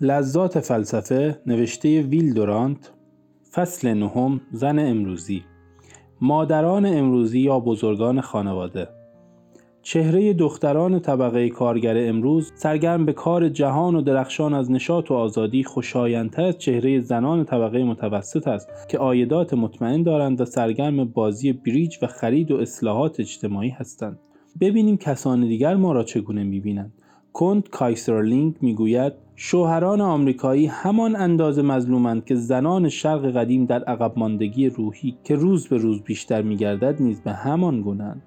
لذات فلسفه نوشته ویل دورانت فصل نهم زن امروزی. مادران امروزی یا بزرگان خانواده. چهره دختران طبقه کارگر امروز سرگرم به کار جهان و درخشان از نشاط و آزادی خوشایندتر از چهره زنان طبقه متوسط است که آیدات مطمئن دارند و سرگرم بازی بریج و خرید و اصلاحات اجتماعی هستند. ببینیم کسان دیگر ما را چگونه می‌بینند. کنت کایسرلینگ می‌گوید شوهران آمریکایی همان اندازه مظلومند که زنان شرق قدیم در عقب ماندگی روحی که روز به روز بیشتر میگردد نیز به همان گونهاند.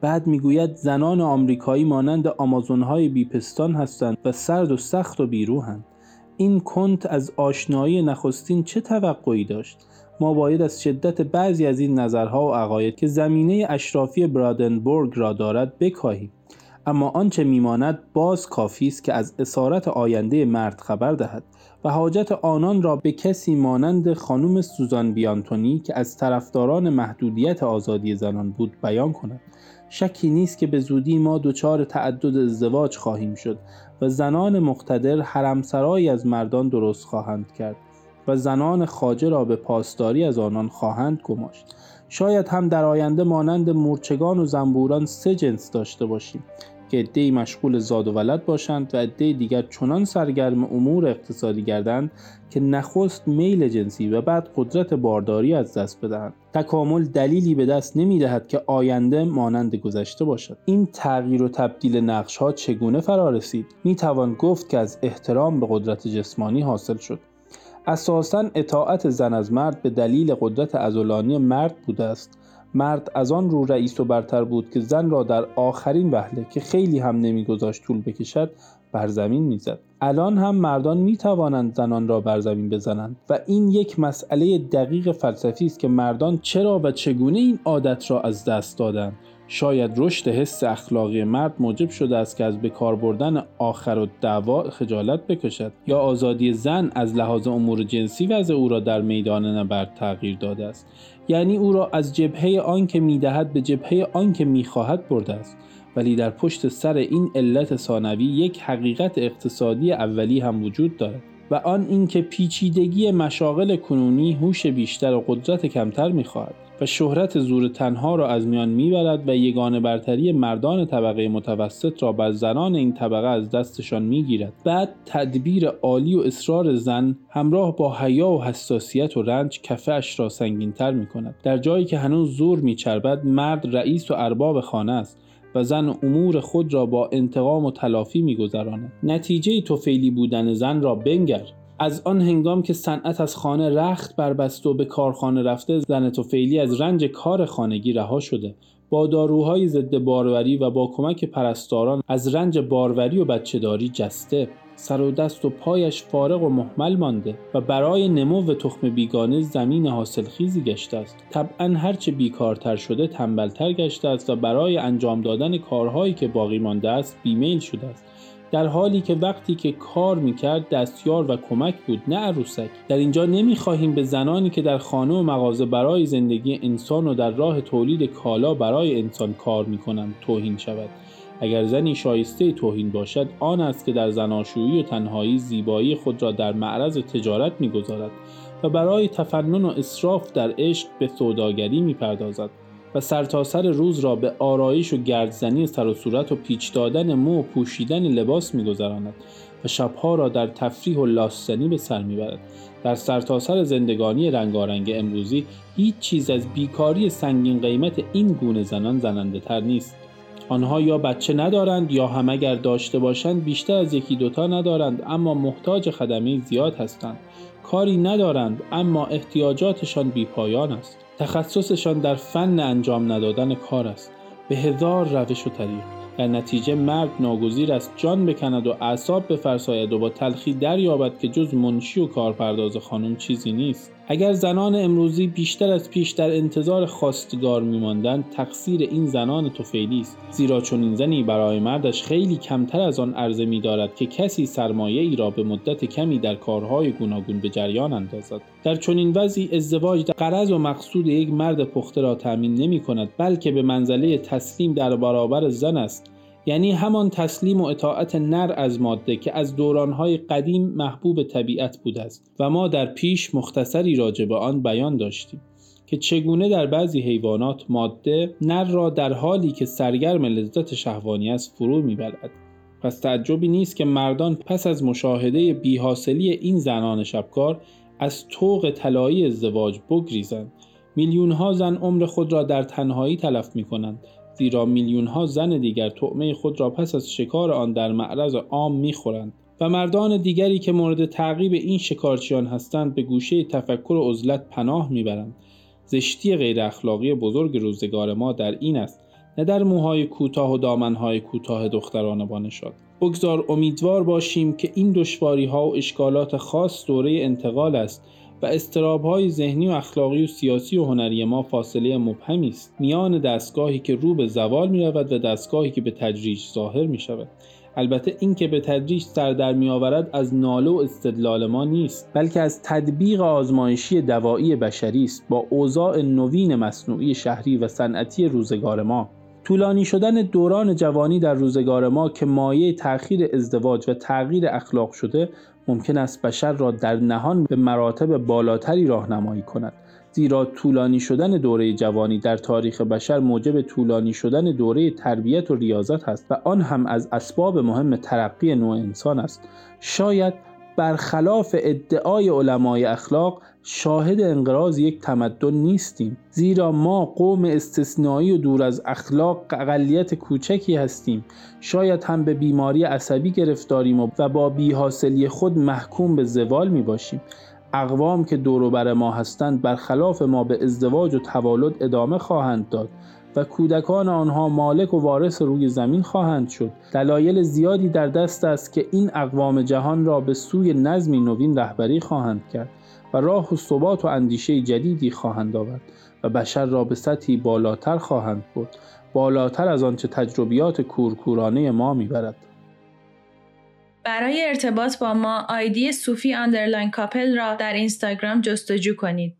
بعد می‌گوید زنان آمریکایی مانند آمازونهای بیپستان هستند و سرد و سخت و بی‌روحند این کنت از آشنایی نخستین چه توقعی داشت؟ ما باید از شدت بعضی از این نظرها و عقاید که زمینه اشرافی براندنبورگ را دارد بکاهیم. اما آنچه میماند باز کافی است که از اسارت آینده مرد خبر دهد و حاجت آنان را به کسی مانند خانم سوزان بیانتونی که از طرفداران محدودیت آزادی زنان بود بیان کند. شکی نیست که به زودی ما دچار تعدد ازدواج خواهیم شد و زنان مقتدر حرمسرایی از مردان درست خواهند کرد و زنان خاجه را به پاسداری از آنان خواهند گماشت. شاید هم در آینده مانند مورچگان و زنبوران سه جنس داشته باشیم. که عدهای مشغول زاد و ولد باشند و عده دیگر چنان سرگرم امور اقتصادی گردند که نخست میل جنسی و بعد قدرت بارداری از دست بدهند. تکامل دلیلی به دست نمی دهد که آینده مانند گذشته باشد. این تغییر و تبدیل نقش ها چگونه فرا رسید؟ می توان گفت که از احترام به قدرت جسمانی حاصل شد. اساسا اطاعت زن از مرد به دلیل قدرت ازولانی مرد بوده است. مرد از آن رو رئیس و برتر بود که زن را در آخرین وهله که خیلی هم نمیگذاشت طول بکشد بر زمین می‌زد. الان هم مردان می توانند زنان را بر زمین بزنند و این یک مسئله دقیق فلسفی است که مردان چرا و چگونه این عادت را از دست دادند. شاید رشد حس اخلاقی مرد موجب شده است که از به کار بردن آخر و دعوا خجالت بکشد یا آزادی زن از لحاظ امور جنسی وضع او را در میدان نبرد تغییر داده است. یعنی او را از جبهه آن که می‌دهد به جبهه آن که می‌خواهد برده است. ولی در پشت سر این علت ثانوی یک حقیقت اقتصادی اولی هم وجود دارد. و آن اینکه پیچیدگی مشاغل کنونی هوش بیشتر و قدرت کمتر می‌خواهد و شهرت زور تنها را از میان می‌برد و یگان برتری مردان طبقه متوسط را بر زنان این طبقه از دستشان می‌گیرد. بعد تدبیر عالی و اصرار زن همراه با حیا و حساسیت و رنج کفش را سنگینتر می کند در جایی که هنوز زور میچربد مرد رئیس و ارباب خانه است. و زن امور خود را با انتقام و تلافی میگذراند. نتیجه توفیلی بودن زن را بنگر. از آن هنگام که صنعت از خانه رخت بربست و به کارخانه رفته زن توفیلی از رنج کار خانگی رها شده. با داروهای ضد باروری و با کمک پرستاران از رنج باروری و بچهداری جسته سر و دست و پایش فارغ و محمل مانده و برای نمو و تخم بیگانه زمین حاصلخیزی گشته است. طبعا هرچه بیکارتر شده تنبلتر گشته است و برای انجام دادن کارهایی که باقی مانده است بیمیل شده است. در حالی که وقتی که کار می‌کرد دستیار و کمک بود نه عروسک. در اینجا نمی‌خواهیم به زنانی که در خانه و مغازه برای زندگی انسان و در راه تولید کالا برای انسان کار می‌کنند توهین شود. اگر زنی شایسته توهین باشد آن است که در زناشویی و تنهایی زیبایی خود را در معرض تجارت می‌گذارد و برای تفنن و اصراف در عشق به سوداگری می‌پردازد. و سرتاسر سر روز را به آرایش و گردزنی سر و صورت و پیچ دادن مو و پوشیدن لباس میگذراند و شبها را در تفریح و لاستنی به سر می‌برد. در سرتاسر سر زندگانی رنگارنگ امروزی هیچ چیز از بیکاری سنگین قیمت این گونه زنان زننده تر نیست. آنها یا بچه ندارند یا هم اگر داشته باشند بیشتر از یکی دوتا ندارند اما محتاج خدمه زیاد هستند. کاری ندارند اما احتیاجاتشان بیپایان است. تخصصشان در فن انجام ندادن کار است. به هزار روش و طریق. در نتیجه مرد ناگزیر است جان بکند و اعصاب بفرساید و با تلخی دریابد که جز منشی و کارپرداز خانم چیزی نیست. اگر زنان امروزی بیشتر از پیش در انتظار خواستگار میماندند تقصیر این زنان توفیلی است. زیرا چون این زنی برای مردش خیلی کمتر از آن عرضه می دارد که کسی سرمایه ای را به مدت کمی در کارهای گوناگون به جریان اندازد. در چنین وضعی ازدواج قرض و مقصود یک مرد پخته را تأمین نمی کند بلکه به منزله تسلیم در برابر زن است. یعنی همان تسلیم و اطاعت نر از ماده که از دورانهای قدیم محبوب طبیعت بوده است و ما در پیش مختصری راجع به آن بیان داشتیم که چگونه در بعضی حیوانات ماده نر را در حالی که سرگرم لذت شهوانی است فرو می‌برد. پس تعجبی نیست که مردان پس از مشاهده بیحاصلی این زنان شبکار از طوق طلایی ازدواج بگریزند. میلیون ها زن عمر خود را در تنهایی تلف می کنند زیرا میلیون ها زن دیگر طعمه خود را پس از شکار آن در معرض عام می‌خورند و مردان دیگری که مورد تعقیب این شکارچیان هستند به گوشه تفکر و عزلت پناه می‌برند. زشتی غیر اخلاقی بزرگ روزگار ما در این است. نه در موهای کوتاه و دامنهای کوتاه دختران بانشاد بگذار امیدوار باشیم که این دشواری ها و اشکالات خاص دوره انتقال است. و استراب های ذهنی و اخلاقی و سیاسی و هنری ما فاصله مبهمی است. میان دستگاهی که رو به زوال می رود و دستگاهی که به تدریج ظاهر می شود البته این که به تدریج سر در می آورد از ناله و استدلال ما نیست بلکه از تطبیق آزمایشی دوایی بشری است. با اوضاع نوین مصنوعی شهری و صنعتی روزگار ما طولانی شدن دوران جوانی در روزگار ما که مایه تأخیر ازدواج و تغییر اخلاق شده ممکن است بشر را در نهان به مراتب بالاتری راهنمایی کند. زیرا طولانی شدن دوره جوانی در تاریخ بشر موجب طولانی شدن دوره تربیت و ریاضت است و آن هم از اسباب مهم ترقی نوع انسان است. شاید برخلاف ادعای علمای اخلاق شاهد انقراض یک تمدن نیستیم. زیرا ما قوم استثنایی و دور از اخلاق اقلیت کوچکی هستیم. شاید هم به بیماری عصبی گرفتاریم و با بیحاصلی خود محکوم به زوال می باشیم. اقوام که بر ما هستند برخلاف ما به ازدواج و توالد ادامه خواهند داد. و کودکان آنها مالک و وارث روی زمین خواهند شد. دلایل زیادی در دست است که این اقوام جهان را به سوی نظمی نوین رهبری خواهند کرد و راه و ثبات و اندیشه جدیدی خواهند آورد و بشر را به سطحی بالاتر خواهند برد بالاتر از آنچه تجربیات کورکورانه ما می‌برد. برای ارتباط با ما آیدی صوفی underline کاپل را در اینستاگرام جستجو کنید.